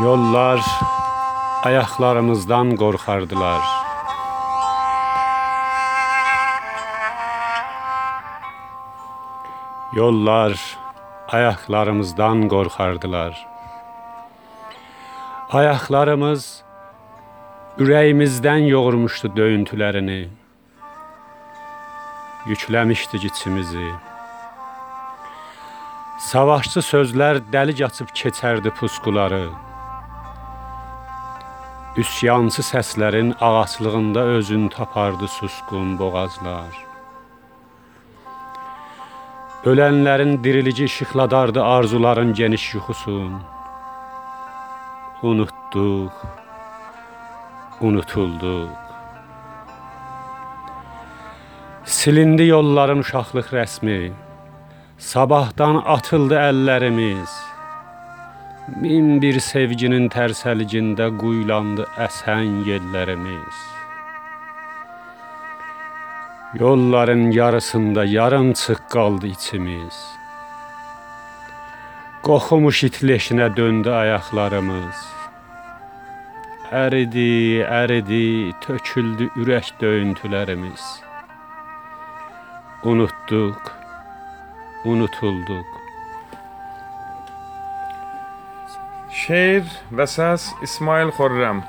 Yollar ayaklarımızdan korkardılar. Yollar ayaklarımızdan korkardılar. Ayaklarımız ürəyimizdən yoğurmuşdu döyüntülərini. Yükləmişdi içimizi. Savaşçı sözlər dəlik açıb keçərdi puskuları. Üsyancı səslərin ağaçlığında özün tapardı susqun boğazlar. Ölənlərin dirilici işıqladardı arzuların geniş yuxusun. Unutduq, unutulduq. Silindi yolların uşaqlıq rəsmi. Sabahdan atıldı əllərimiz. Min bir sevginin tərsəlicində quyulandı əsən yellərimiz. Yolların yarısında yarımçıq qaldı içimiz. Qoxumuş itleşinə döndü ayaqlarımız. Əridi, əridi, töküldü ürək döyüntülərimiz. Unutduq, unutulduq. شعر و سس اسماعیل خرم